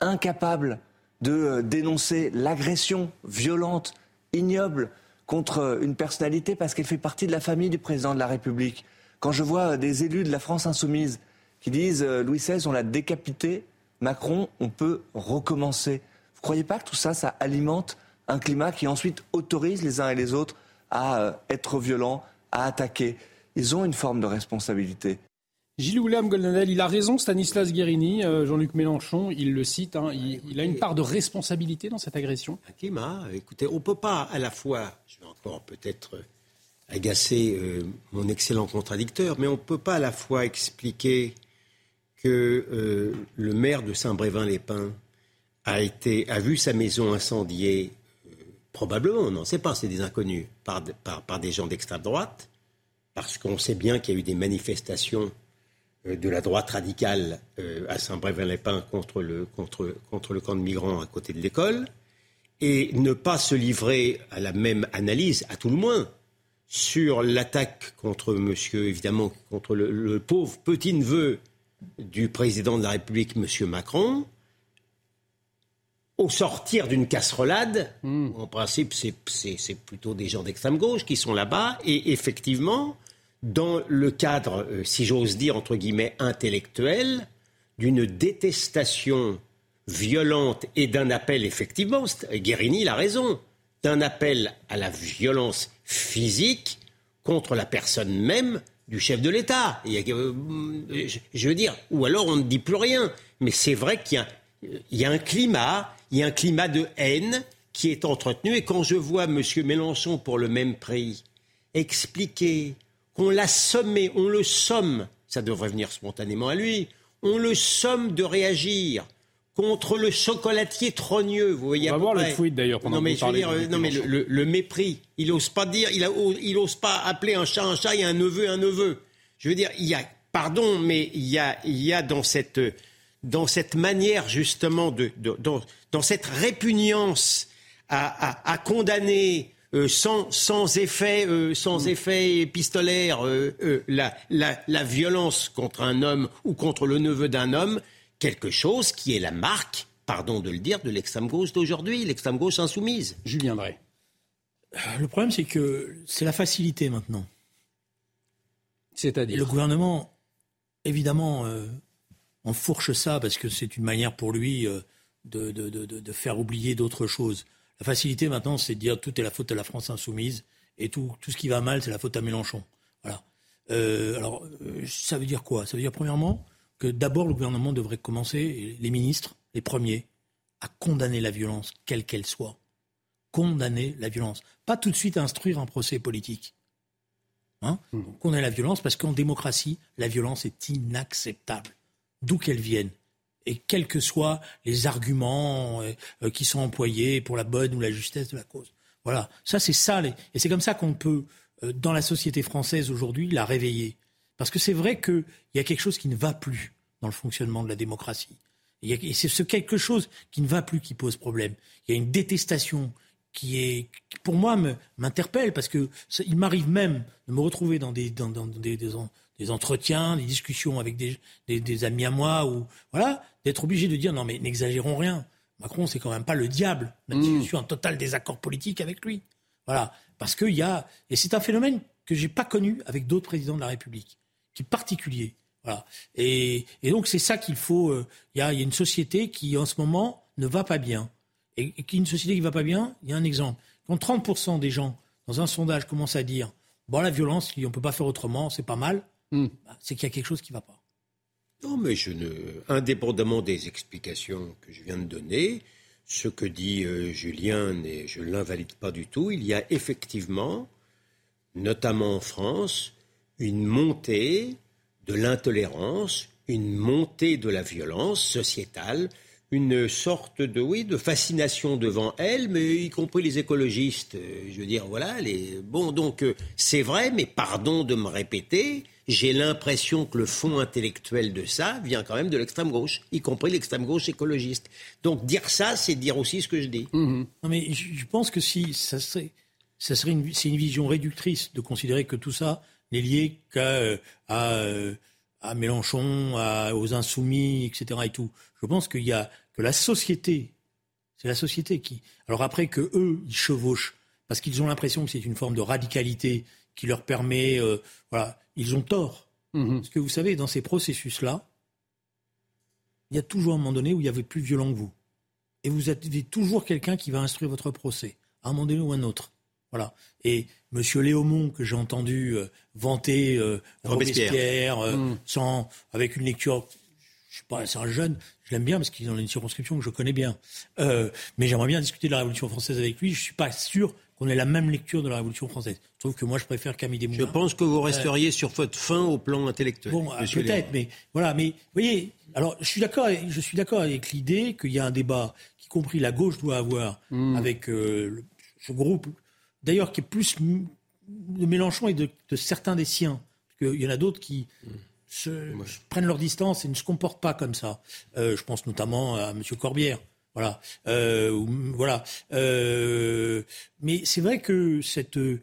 incapable de euh, dénoncer l'agression violente, ignoble, contre une personnalité parce qu'elle fait partie de la famille du président de la République. Quand je vois des élus de la France insoumise qui disent Louis XVI, on l'a décapité, Macron, on peut recommencer. Vous ne croyez pas que tout ça, ça alimente un climat qui ensuite autorise les uns et les autres à être violents, à attaquer? Ils ont une forme de responsabilité. Gilles William Goldenel, il a raison, Stanislas Guérini, euh, Jean-Luc Mélenchon, il le cite, hein, il, a une part de responsabilité dans cette agression Un climat, écoutez, on ne peut pas à la fois, je vais encore peut-être agacer euh, mon excellent contradicteur, mais on ne peut pas à la fois expliquer que euh, le maire de Saint-Brévin-les-Pins a, été, a vu sa maison incendiée, probablement, on n'en sait pas, c'est des inconnus, par, par, par des gens d'extrême droite, parce qu'on sait bien qu'il y a eu des manifestations euh, de la droite radicale euh, à Saint-Brévin-les-Pins contre le, contre, contre le camp de migrants à côté de l'école, et ne pas se livrer à la même analyse, à tout le moins, sur l'attaque contre monsieur, évidemment, contre le, pauvre petit-neveu du président de la République, monsieur Macron, au sortir d'une casserolade, hmm. en principe, c'est plutôt des gens d'extrême gauche qui sont là-bas, et effectivement, dans le cadre, euh, si j'ose dire, entre guillemets, intellectuel, d'une détestation violente et d'un appel, effectivement, Guérini a raison, d'un appel à la violence physique contre la personne même du chef de l'État. Euh, je veux dire, ou alors on ne dit plus rien. Mais c'est vrai qu'il y, a un climat, il y a un climat de haine qui est entretenu. Et quand je vois M. Mélenchon pour le même prix expliquer on l'a sommé, on le somme, ça devrait venir spontanément à lui, on le somme de réagir contre le chocolatier trogneux. Vous voyez on va voir le tweet d'ailleurs pendant non, mais, dire, non, mais le, mépris. Il n'ose pas dire, il, n'ose pas appeler un chat un chat et un neveu un neveu. Je veux dire, il y a, pardon, mais il y a, il y a dans cette, dans cette manière justement de, dans, cette répugnance à, à condamner euh, sans, sans, effet, euh, sans mm. effet épistolaire, euh, la, la, la, violence contre un homme ou contre le neveu d'un homme, quelque chose qui est la marque, pardon de le dire, de l'extrême gauche d'aujourd'hui, l'extrême gauche insoumise. Julien Drey. Le problème, c'est que c'est la facilité maintenant. C'est-à-dire Le gouvernement, évidemment, enfourche ça parce que c'est une manière pour lui de, de, de, de faire oublier d'autres choses. La facilité maintenant, c'est de dire tout est la faute à la France insoumise et tout, tout ce qui va mal, c'est la faute à Mélenchon. Voilà. Euh, alors, euh, ça veut dire quoi? Ça veut dire premièrement que d'abord le gouvernement devrait commencer, les ministres, les premiers, à condamner la violence, quelle qu'elle soit. Condamner la violence. Pas tout de suite instruire un procès politique. Hein? Mmh. Condamner la violence parce qu'en démocratie, la violence est inacceptable. D'où qu'elle vienne et quels que soient les arguments euh, euh, qui sont employés pour la bonne ou la justesse de la cause. Voilà, ça c'est ça, et c'est comme ça qu'on peut, euh, dans la société française aujourd'hui, la réveiller. Parce que c'est vrai qu'il y a quelque chose qui ne va plus dans le fonctionnement de la démocratie. Et c'est ce quelque chose qui ne va plus qui pose problème. Il y a une détestation qui est, pour moi, m'interpelle parce que il m'arrive même de me retrouver dans des, entretiens, des discussions avec des, des, amis à moi, ou voilà, d'être obligé de dire non mais n'exagérons rien. Macron, c'est quand même pas le diable, même si je mm. suis en total désaccord politique avec lui. Voilà, parce qu'il y a et c'est un phénomène que j'ai pas connu avec d'autres présidents de la République, qui est particulier. Voilà, et, et donc c'est ça qu'il faut. Euh, il y, a, y, a, une société qui en ce moment ne va pas bien, et, et une société qui va pas bien. Il y a un exemple. Quand 30% des gens dans un sondage commencent à dire bon la violence, on peut pas faire autrement, c'est pas mal Hmm. Bah, c'est qu'il y a quelque chose qui ne va pas. Non, mais je ne. Indépendamment des explications que je viens de donner, ce que dit euh, Julien, et je ne l'invalide pas du tout, il y a effectivement, notamment en France, une montée de l'intolérance, une montée de la violence sociétale, une sorte de oui de fascination devant elle, mais y compris les écologistes. Euh, je veux dire, voilà, les bon donc euh, c'est vrai, mais pardon de me répéter, j'ai l'impression que le fond intellectuel de ça vient quand même de l'extrême gauche, y compris l'extrême gauche écologiste. Donc dire ça, c'est dire aussi ce que je dis. Mhm. Non, mais je pense que si ça serait, ça serait une, c'est une vision réductrice de considérer que tout ça n'est lié qu'à euh, euh, à, Mélenchon, aux insoumis, etc. Et tout. Je pense qu'il y a que la société, c'est la société qui. Alors après que eux, ils chevauchent parce qu'ils ont l'impression que c'est une forme de radicalité qui leur permet. euh, voilà, ils ont tort. Mhm. Parce que vous savez, dans ces processus-là, il y a toujours un moment donné où il y avait plus violent que vous. Et vous avez toujours quelqu'un qui va instruire votre procès, à un moment donné ou un autre. Voilà. Et M. Léaumont, que j'ai entendu euh, vanter euh, Robespierre. Robespierre, Mm. sans, avec une lecture, je sais pas, c'est un jeune, je l'aime bien parce qu'il est dans une circonscription que je connais bien. Euh, mais j'aimerais bien discuter de la Révolution française avec lui. Je suis pas sûr qu'on ait la même lecture de la Révolution française. Je trouve que moi, je préfère Camille Je Desmoulins. pense que vous resteriez sur votre fin au plan intellectuel. Bon, peut-être, mais voilà, mais vous voyez, alors je suis d'accord, avec- je suis d'accord avec l'idée qu'il y a un débat qu'y compris la gauche doit avoir avec euh, le- ce groupe, d'ailleurs qui est plus de Mélenchon et de, de certains des siens, parce qu'il y en a d'autres qui se, prennent leur distance et ne se comportent pas comme ça. Euh, je pense notamment à M. Corbière. Voilà, Euh, voilà. Euh, mais c'est vrai que cette, euh,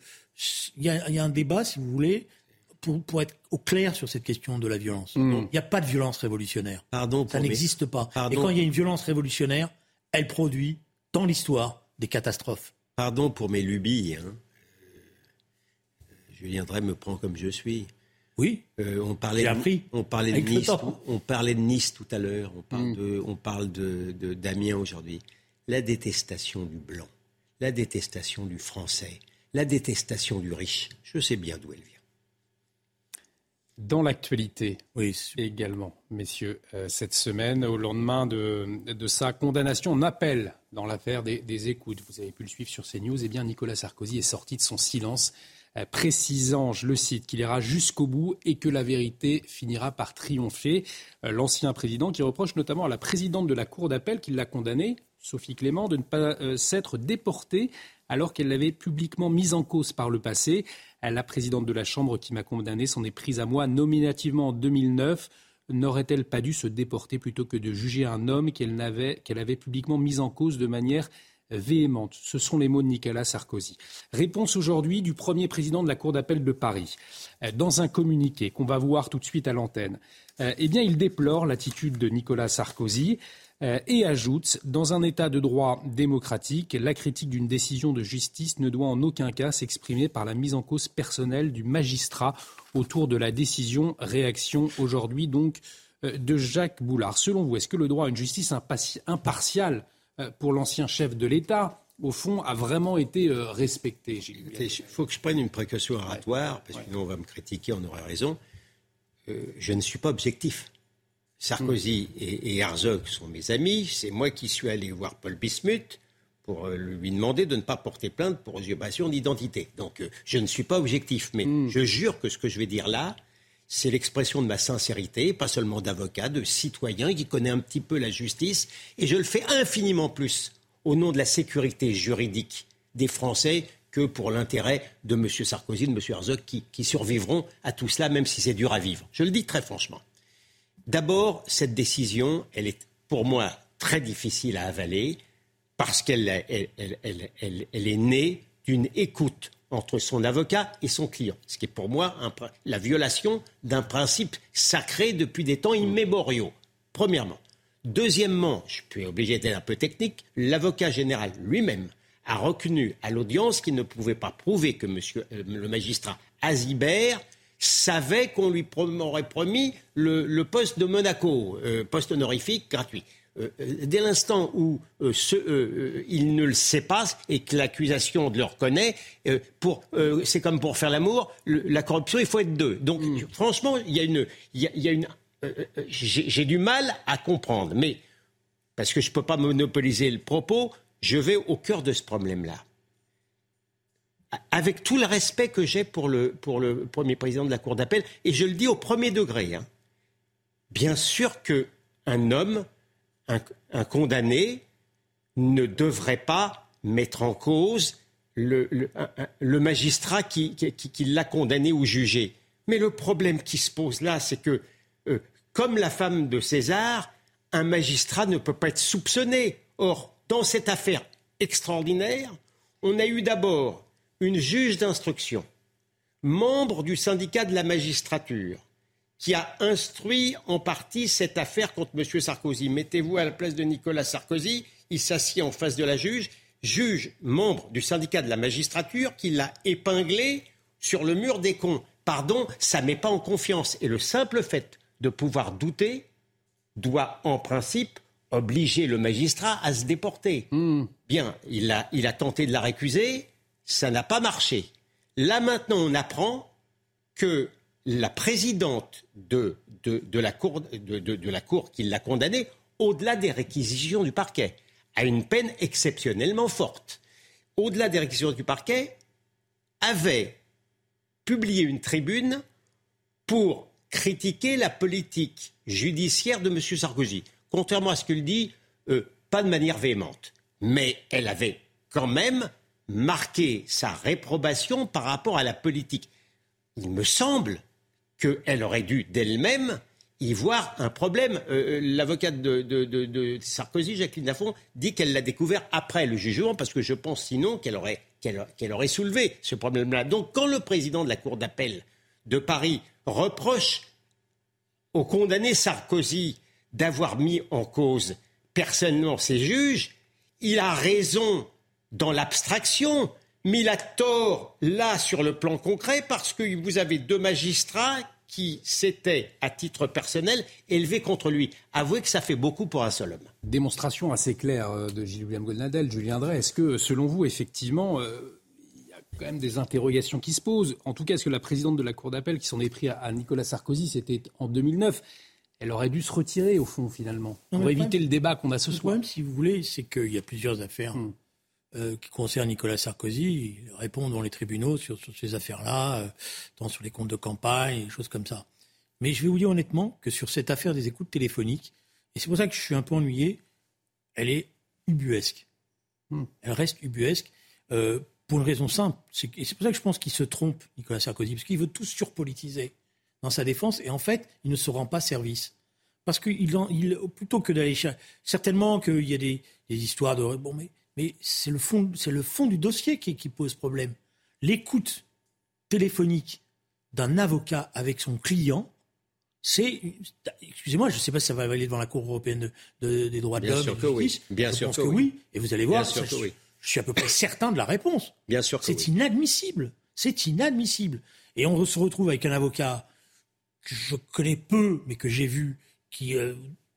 il y, a- il y a un débat, si vous voulez, pour, pour être au clair sur cette question de la violence. Il n'y a pas de violence révolutionnaire. Pardon Ça n'existe pas. Pardon. Et quand il y a une violence révolutionnaire, elle produit dans l'histoire des catastrophes. Pardon pour mes lubies. Hein. Julien Drey me prend comme je suis. Oui, Euh, on parlait, J'ai de, appris. on parlait de Nice, on parlait de Nice tout à l'heure. On parle Mm. de, on parle de, de d'Amiens aujourd'hui. La détestation du blanc, la détestation du français, la détestation du riche. Je sais bien d'où elle vient. Dans l'actualité oui, également, messieurs, euh, cette semaine, au lendemain de, de sa condamnation en appel dans l'affaire des, des écoutes, vous avez pu le suivre sur CNews, eh bien Nicolas Sarkozy est sorti de son silence, précisant, je le cite, qu'il ira jusqu'au bout et que la vérité finira par triompher. Euh, L'ancien président qui reproche notamment à la présidente de la Cour d'appel qui l'a condamné, Sophie Clément, de ne pas euh, s'être déportée alors qu'elle l'avait publiquement mise en cause par le passé. Euh, La présidente de la Chambre qui m'a condamné s'en est prise à moi nominativement en 2009. N'aurait-elle pas dû se déporter plutôt que de juger un homme qu'elle avait publiquement mis en cause de manière euh, véhémente Ce sont les mots de Nicolas Sarkozy. Réponse aujourd'hui du premier président de la Cour d'appel de Paris. Euh, Dans un communiqué qu'on va voir tout de suite à l'antenne, euh, eh bien, il déplore l'attitude de Nicolas Sarkozy euh, et ajoute Dans un État de droit démocratique, la critique d'une décision de justice ne doit en aucun cas s'exprimer par la mise en cause personnelle du magistrat autour de la décision. Réaction aujourd'hui donc de Jacques Boulard. Selon vous, est-ce que le droit à une justice impartiale pour l'ancien chef de l'État, au fond, a vraiment été euh, respecté Il faut que je prenne une précaution oratoire, parce que sinon on va me critiquer, on aurait raison. Euh, je ne suis pas objectif. Sarkozy et, et Herzog sont mes amis. C'est moi qui suis allé voir Paul Bismuth pour euh, lui demander de ne pas porter plainte pour usurpation d'identité. Donc euh, je ne suis pas objectif, mais je jure que ce que je vais dire là, c'est l'expression de ma sincérité, pas seulement d'avocat, de citoyen qui connaît un petit peu la justice, et je le fais infiniment plus au nom de la sécurité juridique des Français que pour l'intérêt de M. Sarkozy, de M. Herzog, qui, survivront à tout cela, même si c'est dur à vivre. Je le dis très franchement. D'abord, cette décision, elle est pour moi très difficile à avaler parce qu'elle elle, elle, elle, elle, elle est née d'une écoute entre son avocat et son client, ce qui est pour moi un, la violation d'un principe sacré depuis des temps immémoriaux. Premièrement. Deuxièmement, je suis obligé d'être un peu technique, l'avocat général lui-même a reconnu à l'audience qu'il ne pouvait pas prouver que monsieur, euh, le magistrat Azibert savait qu'on lui prom aurait promis le, le, poste de Monaco, euh, poste honorifique gratuit. Euh, dès l'instant où euh, ce, euh, il ne le sait pas et que l'accusation le reconnaît, euh, pour, c'est comme pour faire l'amour, la corruption, il faut être deux. Donc, mmh. franchement, il y a une, il y a, il y a une, euh, j'ai du mal à comprendre, mais parce que je ne peux pas monopoliser le propos, je vais au cœur de ce problème-là. Avec tout le respect que j'ai pour le, pour le premier président de la Cour d'appel, et je le dis au premier degré, hein, bien sûr qu'un homme, un, condamné, ne devrait pas mettre en cause le, magistrat qui l'a condamné ou jugé. Mais le problème qui se pose là, c'est que, euh, comme la femme de César, un magistrat ne peut pas être soupçonné. Or, dans cette affaire extraordinaire, on a eu d'abord une juge d'instruction, membre du syndicat de la magistrature, qui a instruit en partie cette affaire contre M. Sarkozy. Mettez-vous à la place de Nicolas Sarkozy, il s'assied en face de la juge. juge membre du syndicat de la magistrature qui l'a épinglé sur le mur des cons. Pardon, ça ne met pas en confiance. Et le simple fait de pouvoir douter doit en principe obliger le magistrat à se déporter. Hmm. Bien, il a, il a tenté de la récuser, ça n'a pas marché. Là maintenant, on apprend que la présidente de, de, la, cour, de, la cour qui l'a condamné, au-delà des réquisitions du parquet, a une peine exceptionnellement forte. Au-delà des réquisitions du parquet, avait publié une tribune pour critiquer la politique judiciaire de M. Sarkozy. Contrairement à ce qu'il dit, euh, pas de manière véhémente. Mais elle avait quand même marqué sa réprobation par rapport à la politique. Il me semble qu'elle aurait dû d'elle-même y voir un problème. Euh, euh, l'avocate de, Sarkozy, Jacqueline Lafont, dit qu'elle l'a découvert après le jugement, parce que je pense sinon qu'elle aurait, aurait soulevé ce problème-là. Donc quand le président de la Cour d'appel de Paris reproche au condamné Sarkozy d'avoir mis en cause personnellement ses juges, il a raison dans l'abstraction, mais il a tort là sur le plan concret parce que vous avez deux magistrats qui s'étaient, à titre personnel, élevés contre lui. Avouez que ça fait beaucoup pour un seul homme. Démonstration assez claire euh, de Gilles William Goldnadel, Julien Drey. Est-ce que, selon vous, effectivement, euh, il y a quand même des interrogations qui se posent? En tout cas, est-ce que la présidente de la Cour d'appel, qui s'en est pris à Nicolas Sarkozy, c'était en 2009, elle aurait dû se retirer, au fond, finalement, pour éviter le débat qu'on a ce soir? Le problème, si vous voulez, c'est qu'il y a plusieurs affaires. Hmm. Euh, qui concerne Nicolas Sarkozy, il répond dans les tribunaux sur, ces affaires-là, euh, tant sur les comptes de campagne, des choses comme ça. Mais je vais vous dire honnêtement que sur cette affaire des écoutes téléphoniques, et c'est pour ça que je suis un peu ennuyé, elle est ubuesque. Hmm. Elle reste ubuesque euh, pour une raison simple. Et c'est pour ça que je pense qu'il se trompe, Nicolas Sarkozy, parce qu'il veut tout surpolitiser dans sa défense, et en fait, il ne se rend pas service. Parce qu'il, il, plutôt que d'aller... Certainement qu'il y a des, des histoires de... Bon, mais mais c'est le fond, c'est le fond du dossier qui, pose problème. L'écoute téléphonique d'un avocat avec son client, c'est, excusez-moi, je ne sais pas si ça va aller devant la Cour européenne des droits de l'homme. Bien sûr que oui. Bien sûr que, oui. Et vous allez voir, je, suis à peu près certain de la réponse. Bien sûr que C'est inadmissible. C'est inadmissible. Et on se retrouve avec un avocat que je connais peu, mais que j'ai vu, qui euh,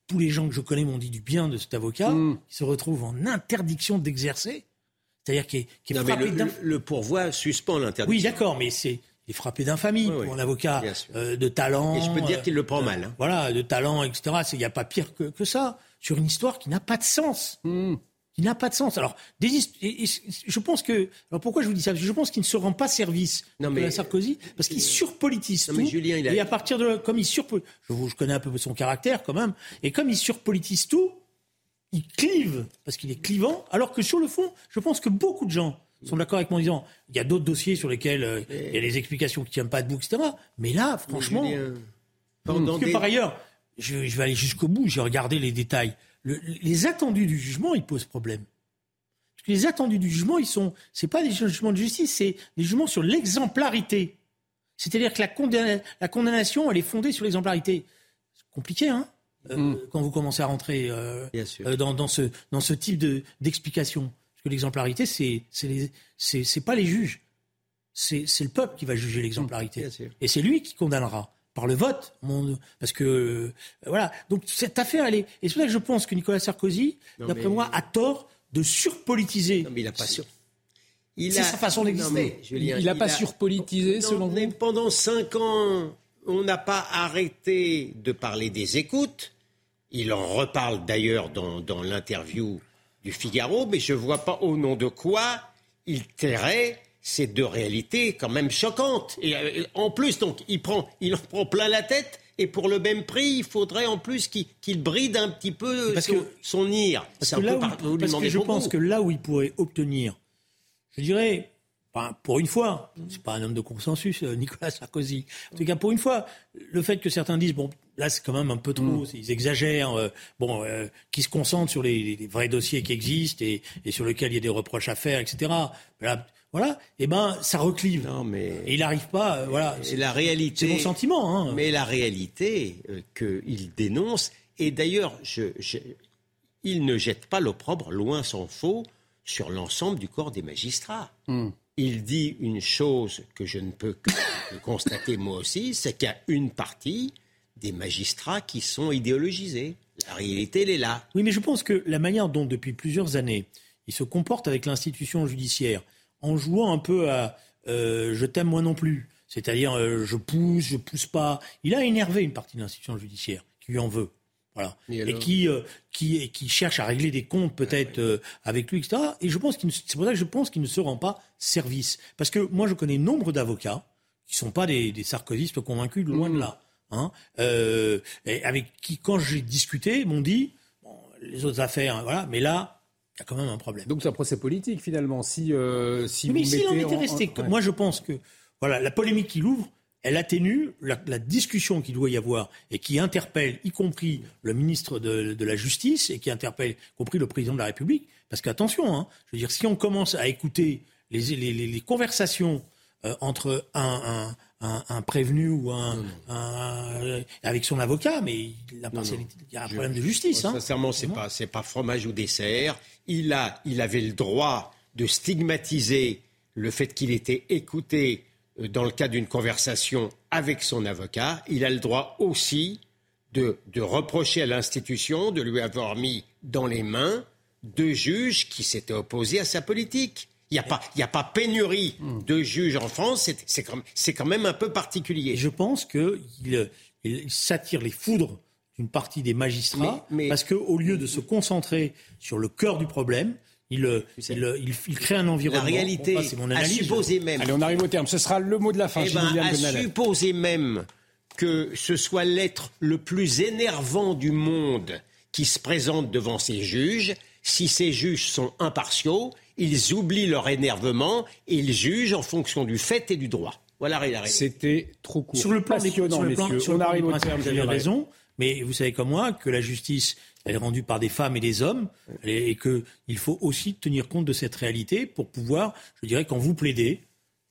tous les gens que je connais m'ont dit du bien de cet avocat, qui se retrouve en interdiction d'exercer. C'est-à-dire qu'il est, frappé le, le, pourvoi suspend l'interdiction. Oui, d'accord, mais c'est il est frappé d'infamie pour un avocat euh, de talent. Et je peux dire qu'il le prend mal. Hein. Voilà, de talent, etc. Il n'y a pas pire que, que, ça sur une histoire qui n'a pas de sens. Hmm. Il n'a pas de sens. Alors, je pense que. Alors pourquoi je vous dis ça? Je pense qu'il ne se rend pas service non, mais, à Sarkozy parce qu'il surpolitise tout. Julien, il a... Et à partir de comme il surpolitise, je, je, connais un peu son caractère quand même, et comme il surpolitise tout, il clive parce qu'il est clivant. Alors que sur le fond, je pense que beaucoup de gens sont d'accord avec moi en disant il y a d'autres dossiers sur lesquels euh, il y a des explications qui ne tiennent pas debout, etc. Mais là, franchement, parce que par ailleurs, je, je vais aller jusqu'au bout. J'ai regardé les détails les attendus du jugement, ils posent problème. Parce que les attendus du jugement, ils sont, c'est pas des jugements de justice, c'est des jugements sur l'exemplarité. C'est-à-dire que la, condamnation, elle est fondée sur l'exemplarité. C'est compliqué, hein euh, mm. Quand vous commencez à rentrer euh, euh, dans, ce, dans ce type d'explication. Parce que l'exemplarité, c'est c'est pas les juges. C'est le peuple qui va juger l'exemplarité. Et c'est lui qui condamnera par le vote, parce que euh, voilà. Donc cette affaire, elle est. Et c'est pour ça que je pense que Nicolas Sarkozy, d'après moi, a tort de surpolitiser. Non, mais il n'a pas sur. C'est sa façon d'exister. Il n'a pas surpolitisé, selon vous Pendant cinq ans, on n'a pas arrêté de parler des écoutes. Il en reparle d'ailleurs dans, dans l'interview du Figaro, mais je ne vois pas au nom de quoi il tairait c'est deux réalités quand même choquantes. Et euh, en plus, donc, il, prend, il en prend plein la tête. Et pour le même prix, il faudrait en plus qu'il bride un petit peu son, son ire. Parce que, là où, parce que je pense que là où il pourrait obtenir, je dirais, pour une fois, c'est pas un homme de consensus, euh, Nicolas Sarkozy. En tout cas, pour une fois, le fait que certains disent bon, là c'est quand même un peu trop, mm. ils exagèrent, euh, bon, qui se concentrent sur les, vrais dossiers qui existent et, et, sur lesquels il y a des reproches à faire, etc. Là, voilà, et eh ben ça reclive. Non, mais et il n'arrive pas, euh, voilà. C'est la réalité. C'est mon sentiment. Hein. Mais la réalité euh, qu'il dénonce, et d'ailleurs, je, il ne jette pas l'opprobre, loin s'en faut, sur l'ensemble du corps des magistrats. Hmm. Il dit une chose que je ne peux que constater moi aussi, c'est qu'il y a une partie des magistrats qui sont idéologisés. La réalité, elle est là. Oui, mais je pense que la manière dont, depuis plusieurs années, il se comporte avec l'institution judiciaire, en jouant un peu à euh, je t'aime moi non plus, c'est-à-dire euh, je pousse, je pousse pas, il a énervé une partie de l'institution judiciaire qui lui en veut. Voilà. Et, qui, euh, qui, qui cherche à régler des comptes peut-être avec lui, etc. Et je pense qu'il c'est pour ça que je pense qu'il ne se rend pas service. Parce que moi, je connais nombre d'avocats qui ne sont pas des, des sarkozystes convaincus, loin de mmh. là. Hein, avec qui, quand j'ai discuté, m'ont dit bon, les autres affaires, hein, voilà, mais là, il y a quand même un problème. Donc c'est un procès politique finalement. Si, euh, si mais s'il en était resté, moi je pense que voilà, la polémique qu'il ouvre, elle atténue la, la discussion qu'il doit y avoir et qui interpelle, y compris le ministre de, de, la Justice et qui interpelle, y compris le président de la République. Parce qu'attention, hein, je veux dire, si on commence à écouter les, les, les, les conversations euh, entre un, un un, un, prévenu ou un, un, avec son avocat, mais la il y a un problème de justice. Hein. Sincèrement, c'est pas c'est pas fromage ou dessert il, a, il avait le droit de stigmatiser le fait qu'il était écouté euh, dans le cadre d'une conversation avec son avocat. Il a le droit aussi de, de reprocher à l'institution de lui avoir mis dans les mains deux juges qui s'étaient opposés à sa politique. Il n'y a, pas, a pas pénurie de juges en France, c'est quand, quand, même un peu particulier. je pense qu'il il, s'attire les foudres une partie des magistrats, parce qu'au lieu de se concentrer sur le cœur du problème, il, euh, il, il, crée un environnement. La réalité, c'est mon analyse. À supposer même. Allez, on arrive au terme. Ce sera le mot de la fin. Eh ben, à supposer même que ce soit l'être le plus énervant du monde qui se présente devant ces juges, si ces juges sont impartiaux, ils oublient leur énervement et ils jugent en fonction du fait et du droit. Voilà la. C'était trop court. Sur le plan des sur le plan, on arrive au terme. Vous avez raison. Mais vous savez comme moi que la justice, elle est rendue par des femmes et des hommes, et qu'il faut aussi tenir compte de cette réalité pour pouvoir, je dirais, quand vous plaidez,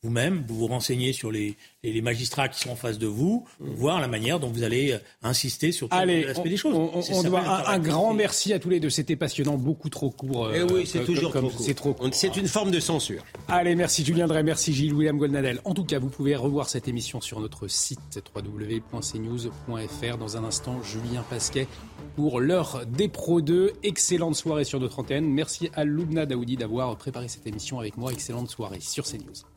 vous-même, vous vous renseignez sur les, les, magistrats qui sont en face de vous, voir la manière dont vous allez euh, insister sur l'aspect des choses. On, doit un, grand merci à tous les deux. C'était passionnant, beaucoup trop court. Eh oui, c'est toujours trop court. C'est une forme de censure. Allez, merci Julien Drey, merci Gilles William Goldnadel. En tout cas, vous pouvez revoir cette émission sur notre site www.cnews.fr. Dans un instant, Julien Pasquet pour l'heure des Pro 2. Excellente soirée sur notre antenne. Merci à Loubna Daoudi d'avoir préparé cette émission avec moi. Excellente soirée sur CNews.